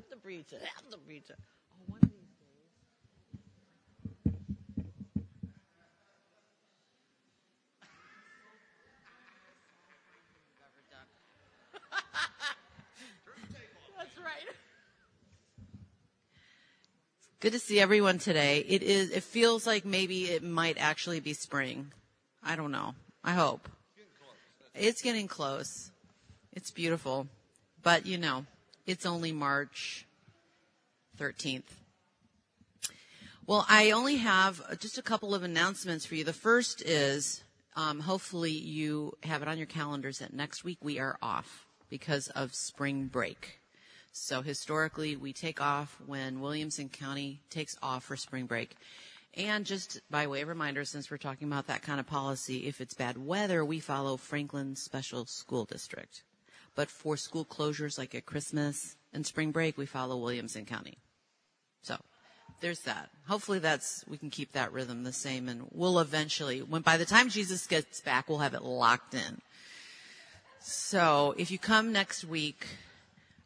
Help the preacher. Help the preacher. Oh, one of these That's right. Good to see everyone today. It is, it feels like maybe it might actually be spring. I don't know. I hope. It's getting close. It's beautiful. But you know, it's only March 13th. Well, I only have just a couple of announcements for you. The first is, um, hopefully you have it on your calendars that next week we are off because of spring break. So historically, we take off when Williamson County takes off for spring break. And just by way of reminder, since we're talking about that kind of policy, if it's bad weather, we follow Franklin Special School District. But for school closures like at Christmas and spring break, we follow Williamson County. So there's that. Hopefully that's, we can keep that rhythm the same and we'll eventually, when by the time Jesus gets back, we'll have it locked in. So if you come next week,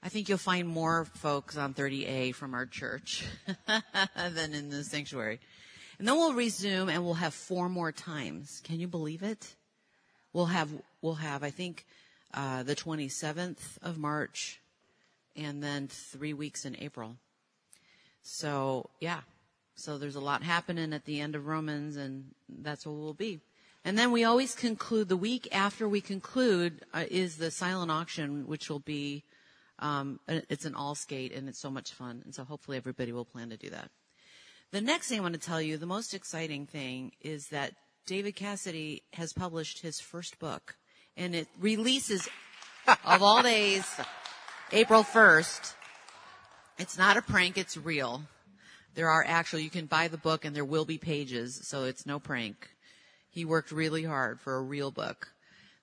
I think you'll find more folks on 30A from our church than in the sanctuary. And then we'll resume and we'll have four more times. Can you believe it? We'll have, we'll have, I think, uh, the 27th of March and then three weeks in April. So yeah. So there's a lot happening at the end of Romans and that's what we'll be. And then we always conclude the week after we conclude uh, is the silent auction, which will be um, it's an all skate and it's so much fun. And so hopefully everybody will plan to do that. The next thing I want to tell you, the most exciting thing is that David Cassidy has published his first book and it releases of all days, April 1st. It's not a prank, it's real. There are actual, you can buy the book and there will be pages, so it's no prank. He worked really hard for a real book.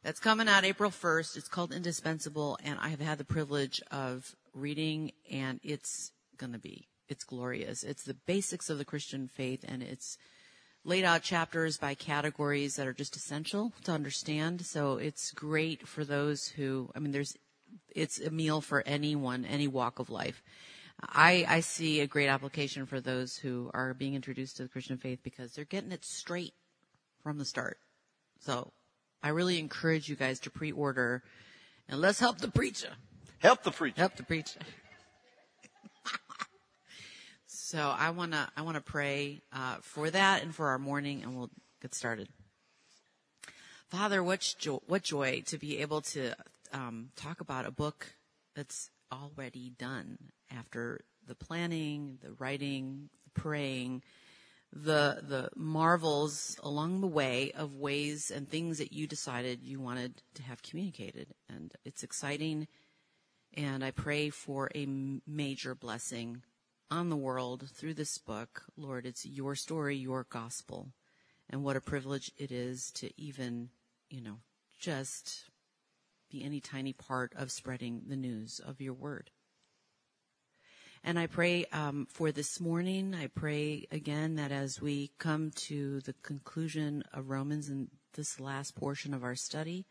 That's coming out April 1st. It's called Indispensable, and I have had the privilege of reading, and it's gonna be, it's glorious. It's the basics of the Christian faith, and it's laid out chapters by categories that are just essential to understand. So it's great for those who, I mean, there's, it's a meal for anyone, any walk of life. I, I see a great application for those who are being introduced to the Christian faith because they're getting it straight from the start. So I really encourage you guys to pre-order and let's help the preacher. Help the preacher. Help the preacher. So I want to, I want to pray, uh, for that and for our morning and we'll get started. Father, what joy, what joy to be able to, um, talk about a book that's already done after the planning, the writing, the praying, the the marvels along the way of ways and things that you decided you wanted to have communicated and it's exciting and I pray for a major blessing on the world through this book Lord it's your story your gospel and what a privilege it is to even you know just be any tiny part of spreading the news of your word and I pray um, for this morning. I pray again that as we come to the conclusion of Romans in this last portion of our study,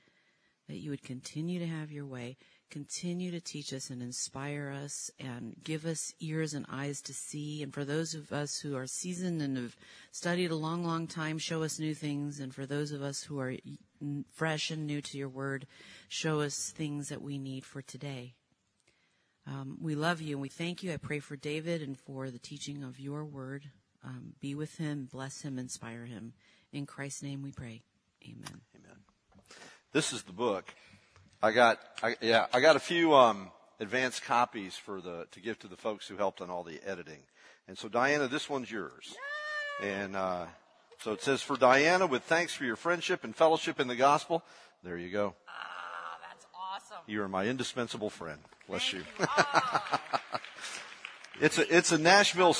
that you would continue to have your way, continue to teach us and inspire us and give us ears and eyes to see. And for those of us who are seasoned and have studied a long, long time, show us new things. And for those of us who are fresh and new to your word, show us things that we need for today. Um, we love you and we thank you. I pray for David and for the teaching of your word. Um, be with him, bless him, inspire him. In Christ's name we pray. Amen. Amen. This is the book. I got, I, yeah, I got a few, um, advanced copies for the, to give to the folks who helped on all the editing. And so Diana, this one's yours. And, uh, so it says, for Diana, with thanks for your friendship and fellowship in the gospel. There you go. Ah, that's awesome. You are my indispensable friend. Bless you. you. Ah. it's a it's a Nashville.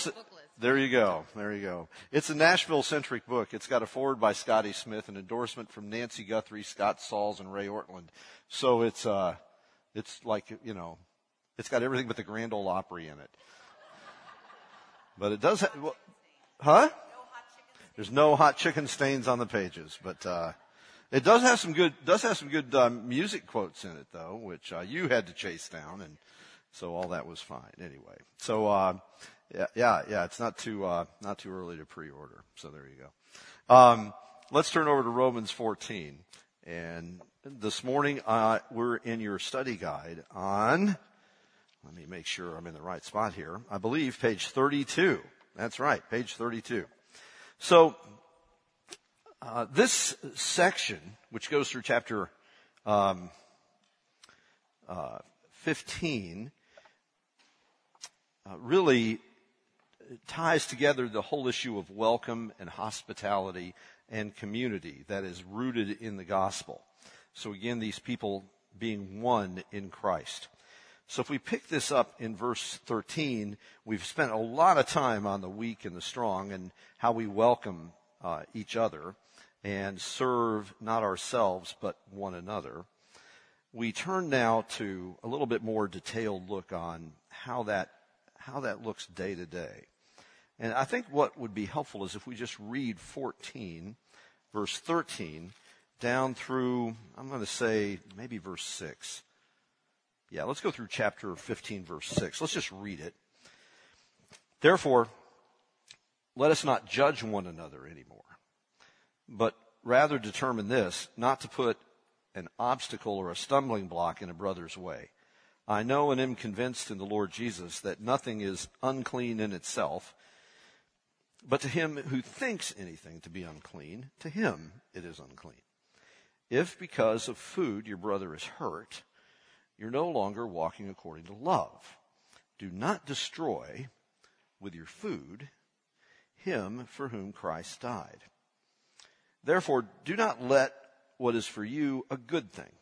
There you go. There you go. It's a Nashville centric book. It's got a foreword by Scotty Smith, an endorsement from Nancy Guthrie, Scott Sauls, and Ray Ortlund. So it's uh, it's like you know, it's got everything but the Grand Ole Opry in it. But it does have, well, huh? There's no hot chicken stains on the pages, but uh, it does have some good does have some good uh, music quotes in it though, which uh, you had to chase down and So all that was fine anyway. So, uh, yeah, yeah, yeah, it's not too, uh, not too early to pre-order. So there you go. Um, let's turn over to Romans 14. And this morning, uh, we're in your study guide on, let me make sure I'm in the right spot here. I believe page 32. That's right, page 32. So, uh, this section, which goes through chapter um, uh, 15, uh, really ties together the whole issue of welcome and hospitality and community that is rooted in the gospel. So again, these people being one in Christ. So if we pick this up in verse 13, we've spent a lot of time on the weak and the strong and how we welcome uh, each other and serve not ourselves but one another. We turn now to a little bit more detailed look on how that how that looks day to day. And I think what would be helpful is if we just read 14, verse 13, down through, I'm going to say maybe verse 6. Yeah, let's go through chapter 15, verse 6. Let's just read it. Therefore, let us not judge one another anymore, but rather determine this, not to put an obstacle or a stumbling block in a brother's way. I know and am convinced in the Lord Jesus that nothing is unclean in itself, but to him who thinks anything to be unclean, to him it is unclean. If because of food your brother is hurt, you're no longer walking according to love. Do not destroy with your food him for whom Christ died. Therefore, do not let what is for you a good thing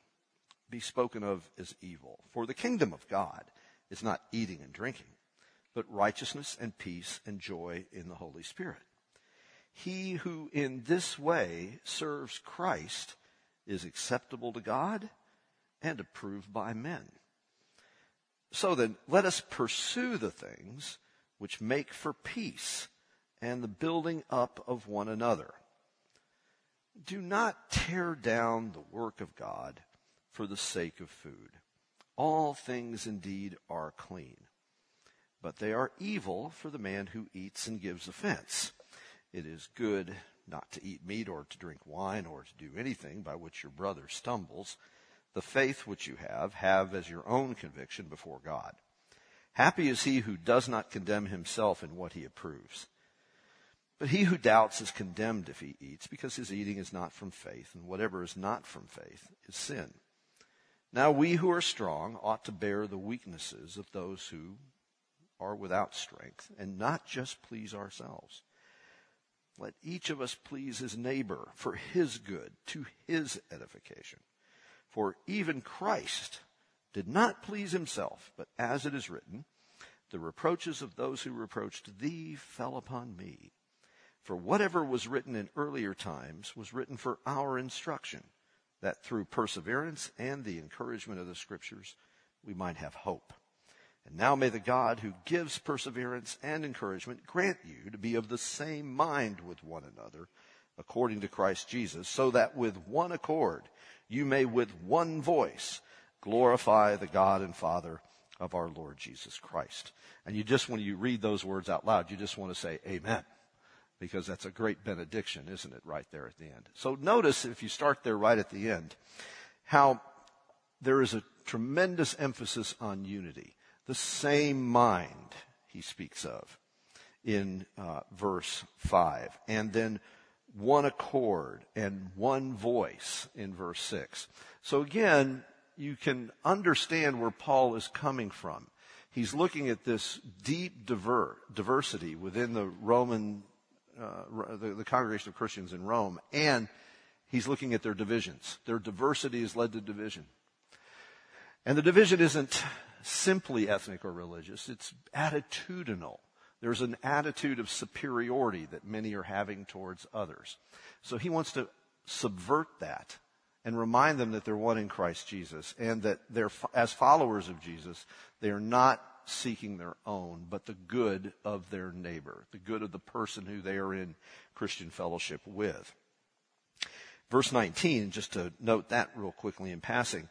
be spoken of as evil. For the kingdom of God is not eating and drinking, but righteousness and peace and joy in the Holy Spirit. He who in this way serves Christ is acceptable to God and approved by men. So then, let us pursue the things which make for peace and the building up of one another. Do not tear down the work of God for the sake of food. All things indeed are clean, but they are evil for the man who eats and gives offense. It is good not to eat meat or to drink wine or to do anything by which your brother stumbles. The faith which you have, have as your own conviction before God. Happy is he who does not condemn himself in what he approves. But he who doubts is condemned if he eats, because his eating is not from faith, and whatever is not from faith is sin. Now we who are strong ought to bear the weaknesses of those who are without strength and not just please ourselves. Let each of us please his neighbor for his good, to his edification. For even Christ did not please himself, but as it is written, the reproaches of those who reproached thee fell upon me. For whatever was written in earlier times was written for our instruction that through perseverance and the encouragement of the scriptures, we might have hope. And now may the God who gives perseverance and encouragement grant you to be of the same mind with one another according to Christ Jesus, so that with one accord you may with one voice glorify the God and Father of our Lord Jesus Christ. And you just, when you read those words out loud, you just want to say amen because that's a great benediction, isn't it, right there at the end. So notice, if you start there right at the end, how there is a tremendous emphasis on unity. The same mind he speaks of in uh, verse 5. And then one accord and one voice in verse 6. So again, you can understand where Paul is coming from. He's looking at this deep diver- diversity within the Roman uh, the, the congregation of Christians in Rome, and he's looking at their divisions. Their diversity has led to division. And the division isn't simply ethnic or religious, it's attitudinal. There's an attitude of superiority that many are having towards others. So he wants to subvert that and remind them that they're one in Christ Jesus and that they're, as followers of Jesus, they are not seeking their own, but the good of their neighbor, the good of the person who they are in Christian fellowship with. Verse 19, just to note that real quickly in passing.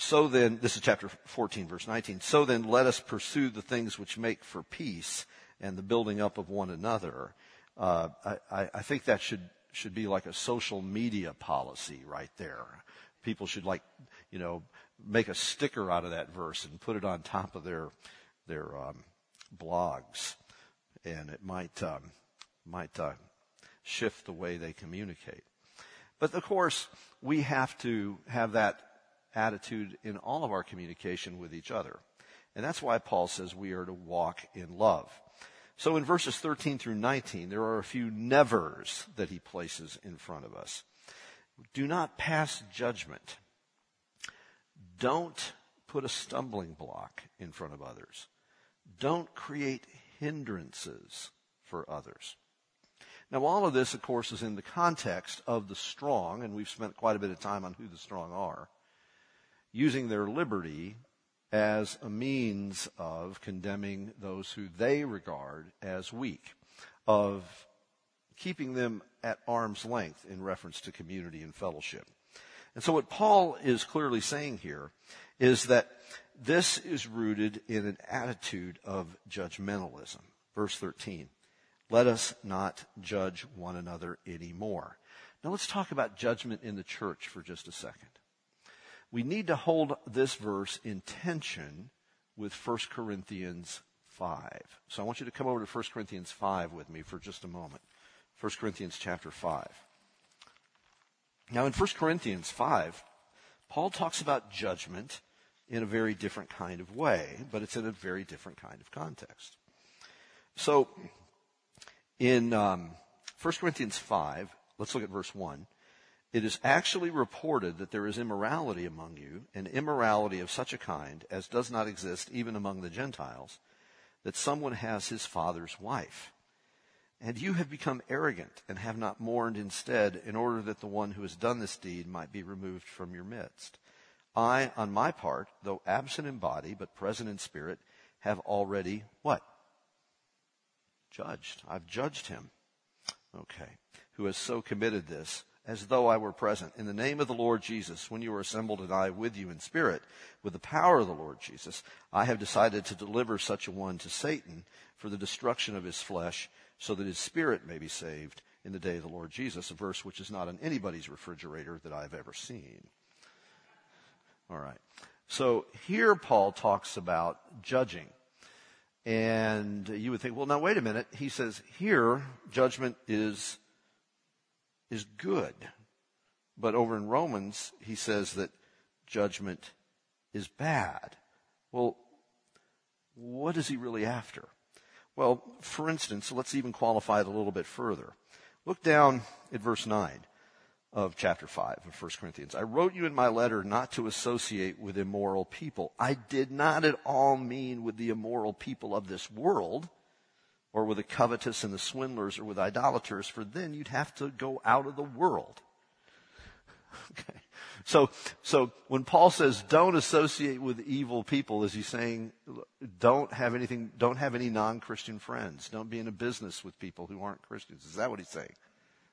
So then, this is chapter 14, verse 19. So then, let us pursue the things which make for peace and the building up of one another. Uh, I, I think that should should be like a social media policy right there. People should like, you know, make a sticker out of that verse and put it on top of their their um, blogs, and it might um, might uh, shift the way they communicate. But of course, we have to have that attitude in all of our communication with each other. And that's why Paul says we are to walk in love. So in verses 13 through 19, there are a few nevers that he places in front of us. Do not pass judgment. Don't put a stumbling block in front of others. Don't create hindrances for others. Now, all of this, of course, is in the context of the strong, and we've spent quite a bit of time on who the strong are using their liberty as a means of condemning those who they regard as weak, of keeping them at arm's length in reference to community and fellowship. And so what Paul is clearly saying here is that this is rooted in an attitude of judgmentalism. Verse 13. Let us not judge one another anymore. Now let's talk about judgment in the church for just a second we need to hold this verse in tension with 1 Corinthians 5. So I want you to come over to 1 Corinthians 5 with me for just a moment. 1 Corinthians chapter 5. Now in 1 Corinthians 5, Paul talks about judgment in a very different kind of way, but it's in a very different kind of context. So in um, 1 Corinthians 5, let's look at verse 1. It is actually reported that there is immorality among you, and immorality of such a kind as does not exist even among the Gentiles, that someone has his father's wife. And you have become arrogant and have not mourned instead in order that the one who has done this deed might be removed from your midst. I, on my part, though absent in body, but present in spirit, have already what? Judged. I've judged him. Okay. Who has so committed this as though I were present. In the name of the Lord Jesus, when you are assembled and I with you in spirit, with the power of the Lord Jesus, I have decided to deliver such a one to Satan for the destruction of his flesh, so that his spirit may be saved in the day of the Lord Jesus, a verse which is not in anybody's refrigerator that I've ever seen. All right. So here Paul talks about judging. And you would think, well, now wait a minute. He says here, judgment is is good. But over in Romans, he says that judgment is bad. Well, what is he really after? Well, for instance, let's even qualify it a little bit further. Look down at verse 9 of chapter 5 of 1 Corinthians. I wrote you in my letter not to associate with immoral people. I did not at all mean with the immoral people of this world or with the covetous and the swindlers or with idolaters, for then you'd have to go out of the world. Okay. So, so when Paul says don't associate with evil people, is he saying don't have anything, don't have any non-Christian friends. Don't be in a business with people who aren't Christians. Is that what he's saying?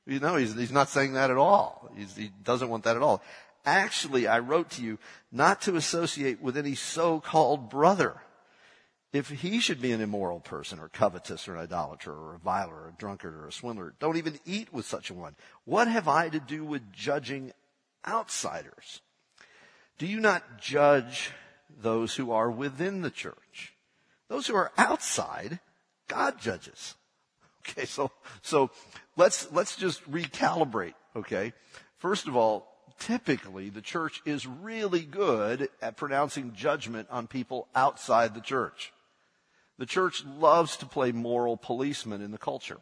You know, he's, he's not saying that at all. He's, he doesn't want that at all. Actually, I wrote to you not to associate with any so-called brother if he should be an immoral person or covetous or an idolater or a viler or a drunkard or a swindler, don't even eat with such a one. What have I to do with judging outsiders? Do you not judge those who are within the church? Those who are outside, God judges. Okay, so, so let's, let's just recalibrate, okay? First of all, typically the church is really good at pronouncing judgment on people outside the church. The church loves to play moral policeman in the culture.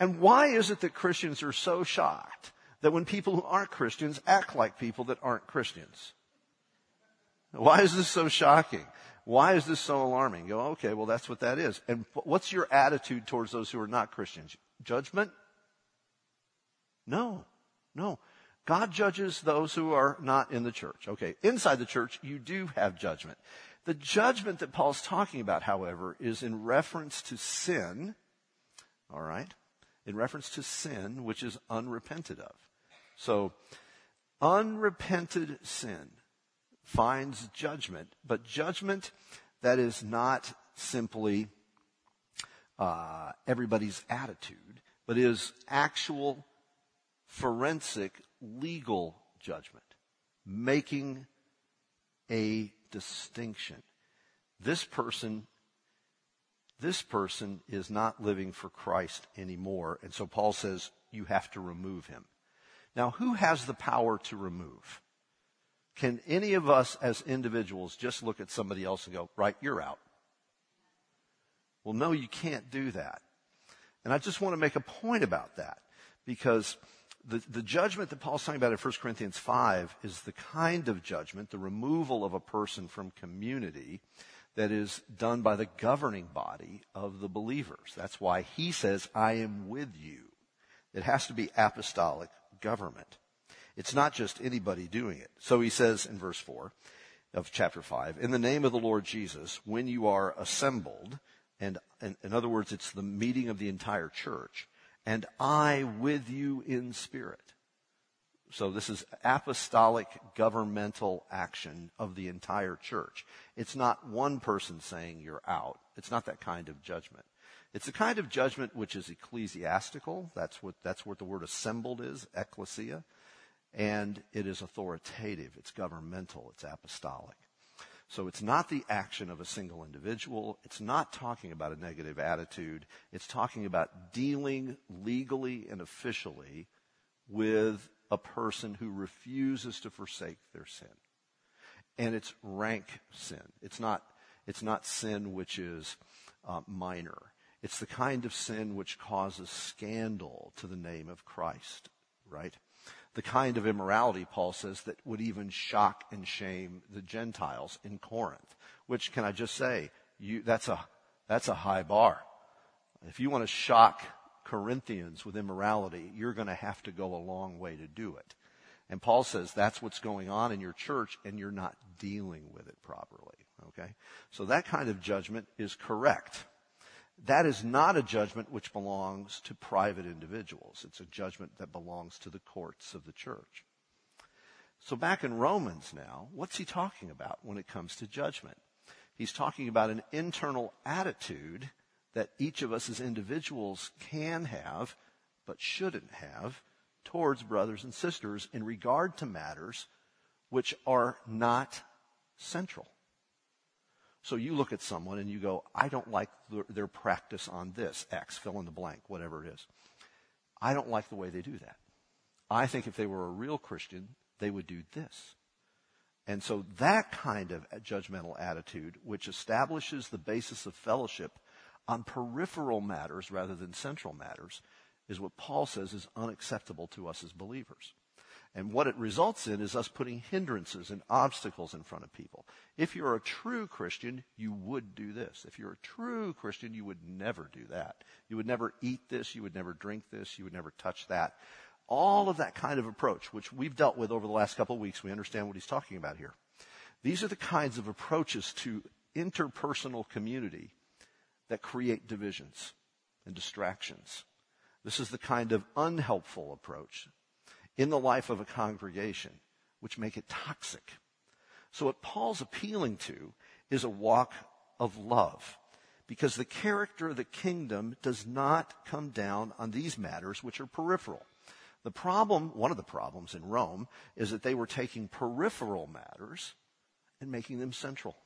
And why is it that Christians are so shocked that when people who aren't Christians act like people that aren't Christians? Why is this so shocking? Why is this so alarming? You go, okay, well, that's what that is. And what's your attitude towards those who are not Christians? Judgment? No, no. God judges those who are not in the church. Okay, inside the church, you do have judgment. The judgment that Paul's talking about, however, is in reference to sin, all right? In reference to sin, which is unrepented of. So, unrepented sin, finds judgment, but judgment that is not simply uh, everybody's attitude, but is actual forensic legal judgment, making a distinction. This person, this person is not living for Christ anymore. And so Paul says you have to remove him. Now, who has the power to remove? Can any of us as individuals just look at somebody else and go, right, you're out? Well, no, you can't do that. And I just want to make a point about that because the, the judgment that Paul's talking about in 1 Corinthians 5 is the kind of judgment, the removal of a person from community that is done by the governing body of the believers. That's why he says, I am with you. It has to be apostolic government. It's not just anybody doing it. So he says in verse 4 of chapter 5, in the name of the Lord Jesus, when you are assembled, and, and in other words, it's the meeting of the entire church, and I with you in spirit. So this is apostolic governmental action of the entire church. It's not one person saying you're out. It's not that kind of judgment. It's a kind of judgment which is ecclesiastical. That's what, that's what the word assembled is, ecclesia. And it is authoritative. It's governmental. It's apostolic. So it's not the action of a single individual. It's not talking about a negative attitude. It's talking about dealing legally and officially with a person who refuses to forsake their sin. And it's rank sin. It's not, it's not sin which is uh, minor. It's the kind of sin which causes scandal to the name of Christ, right? The kind of immorality, Paul says, that would even shock and shame the Gentiles in Corinth. Which, can I just say, you, that's, a, that's a high bar. If you want to shock Corinthians with immorality, you're going to have to go a long way to do it. And Paul says that's what's going on in your church and you're not dealing with it properly. Okay? So that kind of judgment is correct. That is not a judgment which belongs to private individuals. It's a judgment that belongs to the courts of the church. So back in Romans now, what's he talking about when it comes to judgment? He's talking about an internal attitude that each of us as individuals can have, but shouldn't have, towards brothers and sisters in regard to matters which are not central. So you look at someone and you go, I don't like their practice on this, X, fill in the blank, whatever it is. I don't like the way they do that. I think if they were a real Christian, they would do this. And so that kind of judgmental attitude, which establishes the basis of fellowship on peripheral matters rather than central matters, is what Paul says is unacceptable to us as believers. And what it results in is us putting hindrances and obstacles in front of people. If you're a true Christian, you would do this. If you're a true Christian, you would never do that. You would never eat this. You would never drink this. You would never touch that. All of that kind of approach, which we've dealt with over the last couple of weeks, we understand what he's talking about here. These are the kinds of approaches to interpersonal community that create divisions and distractions. This is the kind of unhelpful approach in the life of a congregation, which make it toxic. So what Paul's appealing to is a walk of love. Because the character of the kingdom does not come down on these matters which are peripheral. The problem, one of the problems in Rome, is that they were taking peripheral matters and making them central.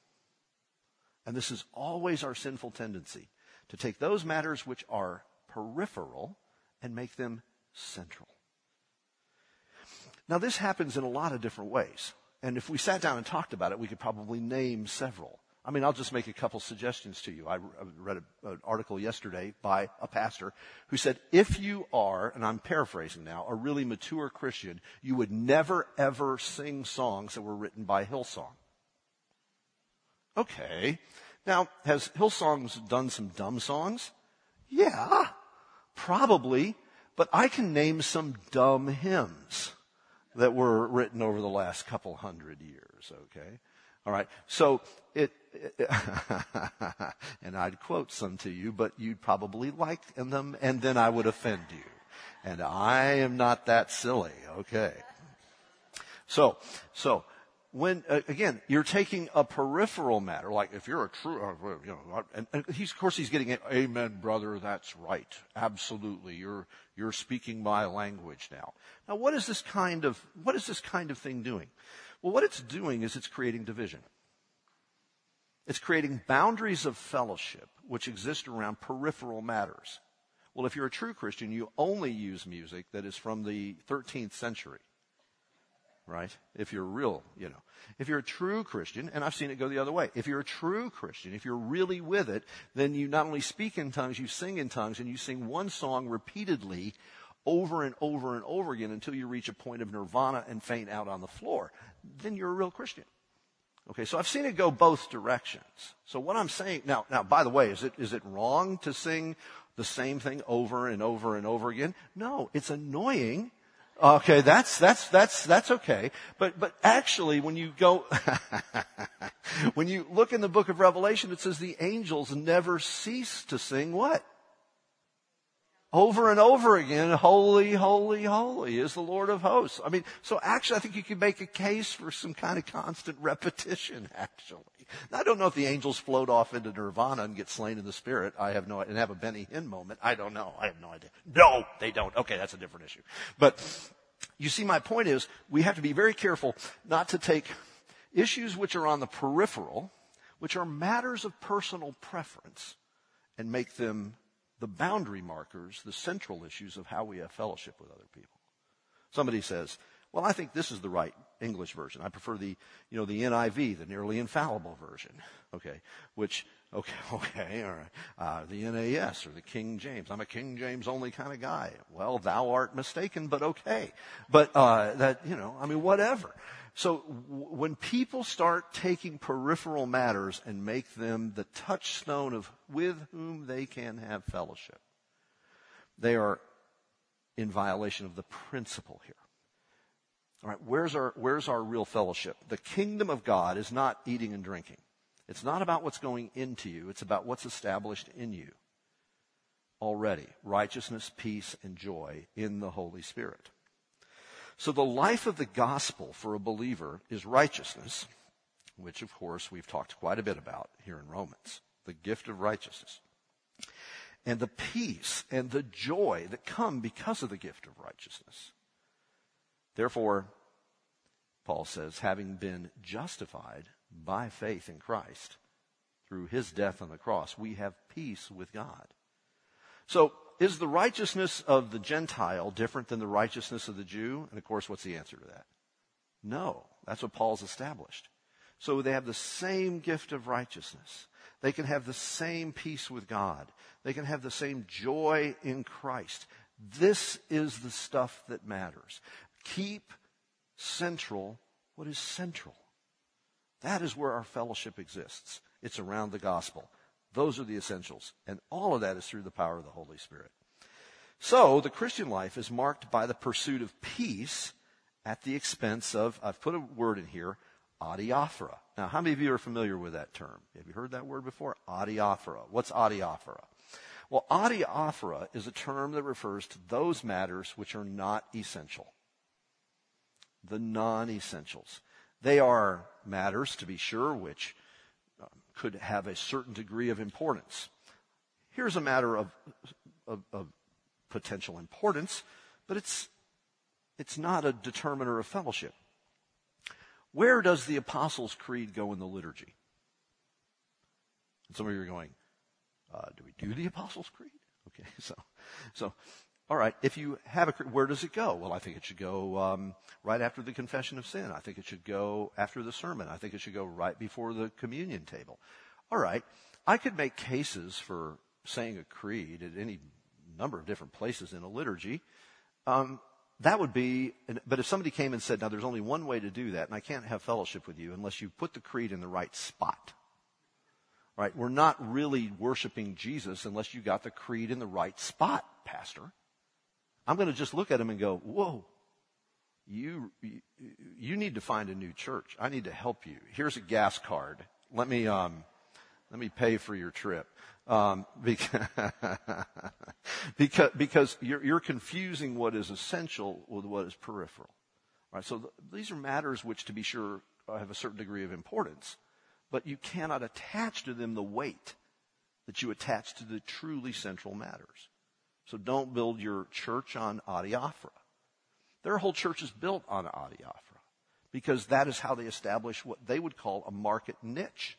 And this is always our sinful tendency to take those matters which are peripheral and make them central. Now, this happens in a lot of different ways. And if we sat down and talked about it, we could probably name several. I mean, I'll just make a couple suggestions to you. I read an article yesterday by a pastor who said, if you are, and I'm paraphrasing now, a really mature Christian, you would never ever sing songs that were written by Hillsong. Okay. Now, has Hillsong's done some dumb songs? Yeah, probably, but I can name some dumb hymns that were written over the last couple hundred years, okay? All right. So it, it and I'd quote some to you, but you'd probably like them and then I would offend you. And I am not that silly, okay? So, so when uh, again you're taking a peripheral matter, like if you're a true, uh, you know, and, and he's of course he's getting it. Amen, brother. That's right. Absolutely. You're you're speaking my language now. Now, what is this kind of what is this kind of thing doing? Well, what it's doing is it's creating division. It's creating boundaries of fellowship which exist around peripheral matters. Well, if you're a true Christian, you only use music that is from the 13th century right? If you're real, you know. If you're a true Christian, and I've seen it go the other way, if you're a true Christian, if you're really with it, then you not only speak in tongues, you sing in tongues, and you sing one song repeatedly over and over and over again until you reach a point of nirvana and faint out on the floor. Then you're a real Christian. Okay, so I've seen it go both directions. So what I'm saying now, now by the way, is it is it wrong to sing the same thing over and over and over again? No, it's annoying Okay, that's, that's, that's, that's okay. But, but actually, when you go, when you look in the book of Revelation, it says the angels never cease to sing what? over and over again, holy, holy, holy is the Lord of hosts. I mean, so actually I think you could make a case for some kind of constant repetition, actually. Now, I don't know if the angels float off into nirvana and get slain in the spirit. I have no, and have a Benny Hinn moment. I don't know. I have no idea. No, they don't. Okay, that's a different issue. But you see, my point is we have to be very careful not to take issues which are on the peripheral, which are matters of personal preference, and make them the boundary markers, the central issues of how we have fellowship with other people. Somebody says, well, I think this is the right English version. I prefer the, you know, the NIV, the nearly infallible version. Okay. Which, okay, okay, all right. Uh, the NAS or the King James. I'm a King James only kind of guy. Well, thou art mistaken, but okay. But, uh, that, you know, I mean, whatever. So w- when people start taking peripheral matters and make them the touchstone of with whom they can have fellowship, they are in violation of the principle here. All right, where's our, where's our real fellowship? The kingdom of God is not eating and drinking. It's not about what's going into you. It's about what's established in you already. Righteousness, peace, and joy in the Holy Spirit. So the life of the gospel for a believer is righteousness, which of course we've talked quite a bit about here in Romans. The gift of righteousness. And the peace and the joy that come because of the gift of righteousness. Therefore, Paul says, having been justified by faith in Christ through his death on the cross, we have peace with God. So is the righteousness of the Gentile different than the righteousness of the Jew? And of course, what's the answer to that? No. That's what Paul's established. So they have the same gift of righteousness. They can have the same peace with God. They can have the same joy in Christ. This is the stuff that matters. Keep central what is central. That is where our fellowship exists. It's around the gospel. Those are the essentials. And all of that is through the power of the Holy Spirit. So the Christian life is marked by the pursuit of peace at the expense of, I've put a word in here, adiaphora. Now, how many of you are familiar with that term? Have you heard that word before? Adiaphora. What's adiaphora? Well, adiaphora is a term that refers to those matters which are not essential. The non-essentials. They are matters, to be sure, which could have a certain degree of importance. Here's a matter of, of, of potential importance, but it's, it's not a determiner of fellowship. Where does the Apostles' Creed go in the liturgy? And some of you are going, uh, do we do the Apostles' Creed? Okay, so, so all right, if you have a, where does it go? Well, I think it should go um, right after the confession of sin. I think it should go after the sermon. I think it should go right before the communion table. All right, I could make cases for saying a creed at any number of different places in a liturgy. Um, that would be, but if somebody came and said, now there's only one way to do that, and I can't have fellowship with you unless you put the creed in the right spot. Right? We're not really worshiping Jesus unless you got the creed in the right spot, Pastor. I'm going to just look at him and go, whoa, you, you need to find a new church. I need to help you. Here's a gas card. Let me, um, let me pay for your trip. Um, because, because, because you're, you're confusing what is essential with what is peripheral. Right? So th- these are matters which, to be sure, have a certain degree of importance, but you cannot attach to them the weight that you attach to the truly central matters. So don't build your church on adiaphora. Their whole church is built on adiaphora because that is how they establish what they would call a market niche.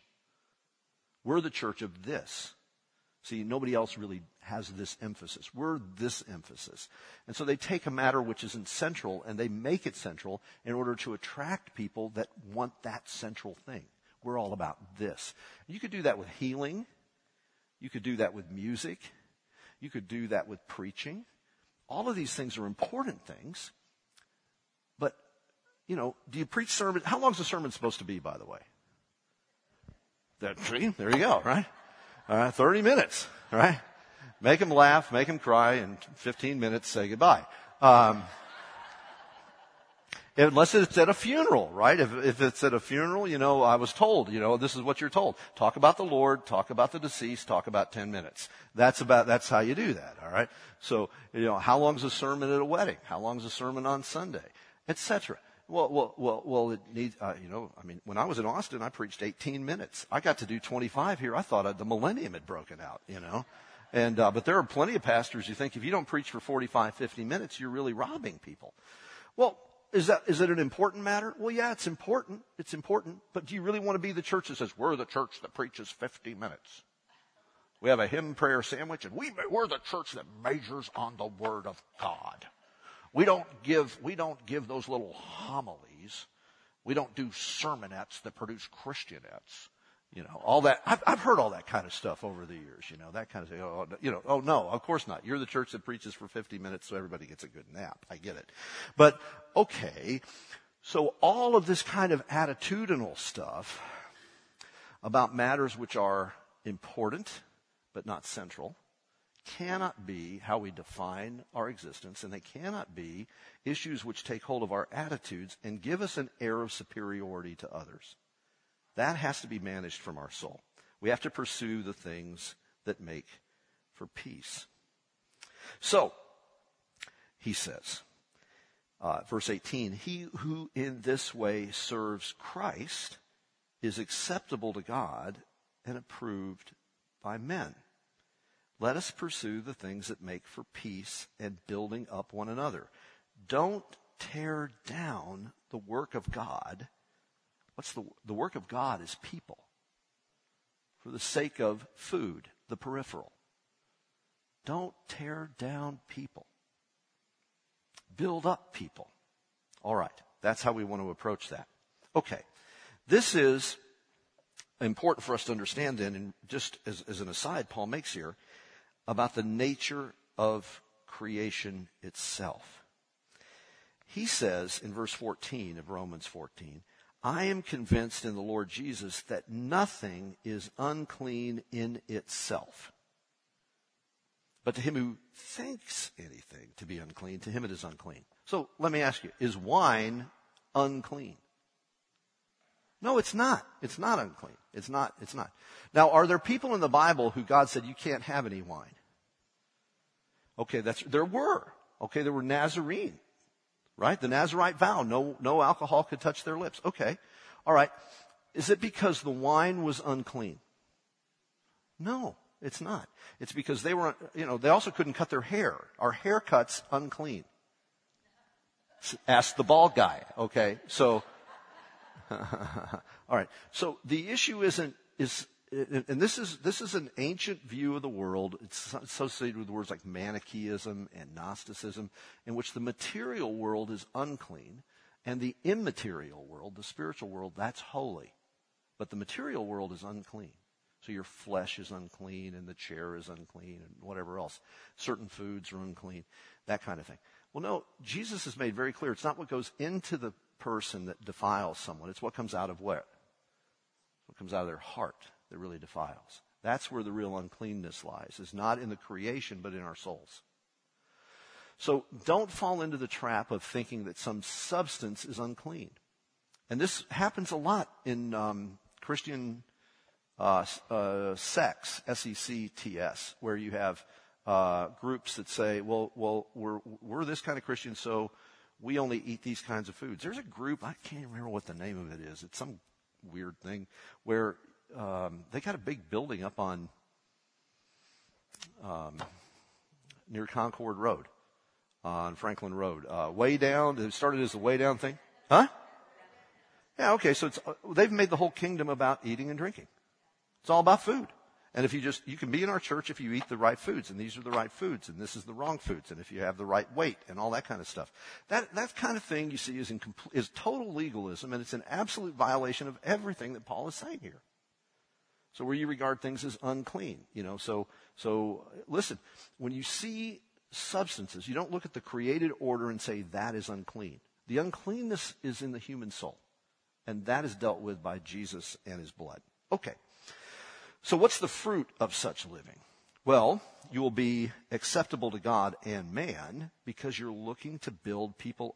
We're the church of this. See, nobody else really has this emphasis. We're this emphasis. And so they take a matter which isn't central and they make it central in order to attract people that want that central thing. We're all about this. You could do that with healing. You could do that with music. You could do that with preaching. All of these things are important things. But, you know, do you preach sermon? How long is a sermon supposed to be, by the way? That, see, there you go, right? Uh, 30 minutes, right? Make them laugh, make them cry, and 15 minutes say goodbye. Um, unless it's at a funeral, right? If, if it's at a funeral, you know, I was told, you know, this is what you're told. Talk about the Lord, talk about the deceased, talk about 10 minutes. That's about, that's how you do that, all right? So, you know, how long's a sermon at a wedding? How long's a sermon on Sunday? Etc. Well, well, well, well, it needs, uh, you know, I mean, when I was in Austin, I preached 18 minutes. I got to do 25 here. I thought the millennium had broken out, you know. And, uh, but there are plenty of pastors who think if you don't preach for 45, 50 minutes, you're really robbing people. Well, is that, is it an important matter? Well, yeah, it's important. It's important. But do you really want to be the church that says, we're the church that preaches 50 minutes? We have a hymn prayer sandwich and we, we're the church that measures on the word of God. We don't give, we don't give those little homilies. We don't do sermonettes that produce Christianettes. You know, all that, I've, I've heard all that kind of stuff over the years, you know, that kind of thing. Oh, you know, oh no, of course not. You're the church that preaches for 50 minutes so everybody gets a good nap. I get it. But, okay, so all of this kind of attitudinal stuff about matters which are important, but not central, cannot be how we define our existence, and they cannot be issues which take hold of our attitudes and give us an air of superiority to others. That has to be managed from our soul. We have to pursue the things that make for peace. So, he says, uh, verse 18, he who in this way serves Christ is acceptable to God and approved by men. Let us pursue the things that make for peace and building up one another. Don't tear down the work of God. What's the, the work of God is people for the sake of food, the peripheral. Don't tear down people. Build up people. All right. That's how we want to approach that. Okay. This is important for us to understand then, and just as, as an aside, Paul makes here, about the nature of creation itself. He says in verse 14 of Romans 14, I am convinced in the Lord Jesus that nothing is unclean in itself. But to him who thinks anything to be unclean, to him it is unclean. So let me ask you, is wine unclean? No, it's not. It's not unclean. It's not, it's not. Now, are there people in the Bible who God said you can't have any wine? Okay, that's, there were. Okay, there were Nazarene. Right? The Nazarite vow, no, no alcohol could touch their lips. Okay. All right. Is it because the wine was unclean? No, it's not. It's because they were, you know, they also couldn't cut their hair. Our haircut's unclean. Ask the bald guy. Okay. So, All right. So the issue isn't, is, and this is, this is an ancient view of the world. It's associated with words like Manichaeism and Gnosticism, in which the material world is unclean and the immaterial world, the spiritual world, that's holy. But the material world is unclean. So your flesh is unclean and the chair is unclean and whatever else. Certain foods are unclean, that kind of thing. Well, no, Jesus has made very clear it's not what goes into the person that defiles someone. It's what comes out of what? What comes out of their heart that really defiles. That's where the real uncleanness lies, is not in the creation, but in our souls. So don't fall into the trap of thinking that some substance is unclean. And this happens a lot in um, Christian uh, uh, sects, S-E-C-T-S, where you have uh, groups that say, well, well, we're, we're this kind of Christian, so we only eat these kinds of foods. There's a group, I can't remember what the name of it is. It's some weird thing where um, they got a big building up on um, near Concord Road on Franklin Road. Uh, Weigh Down, it started as the Weigh Down thing. Huh? Yeah, okay, so uh, they've made the whole kingdom about eating and drinking. It's all about food. And if you just, you can be in our church if you eat the right foods, and these are the right foods, and this is the wrong foods, and if you have the right weight, and all that kind of stuff. That, that kind of thing you see is, in, is total legalism, and it's an absolute violation of everything that Paul is saying here. So where you regard things as unclean, you know, so, so listen, when you see substances, you don't look at the created order and say that is unclean. The uncleanness is in the human soul. And that is dealt with by Jesus and his blood. Okay. So what's the fruit of such living? Well, you will be acceptable to God and man because you're looking to build people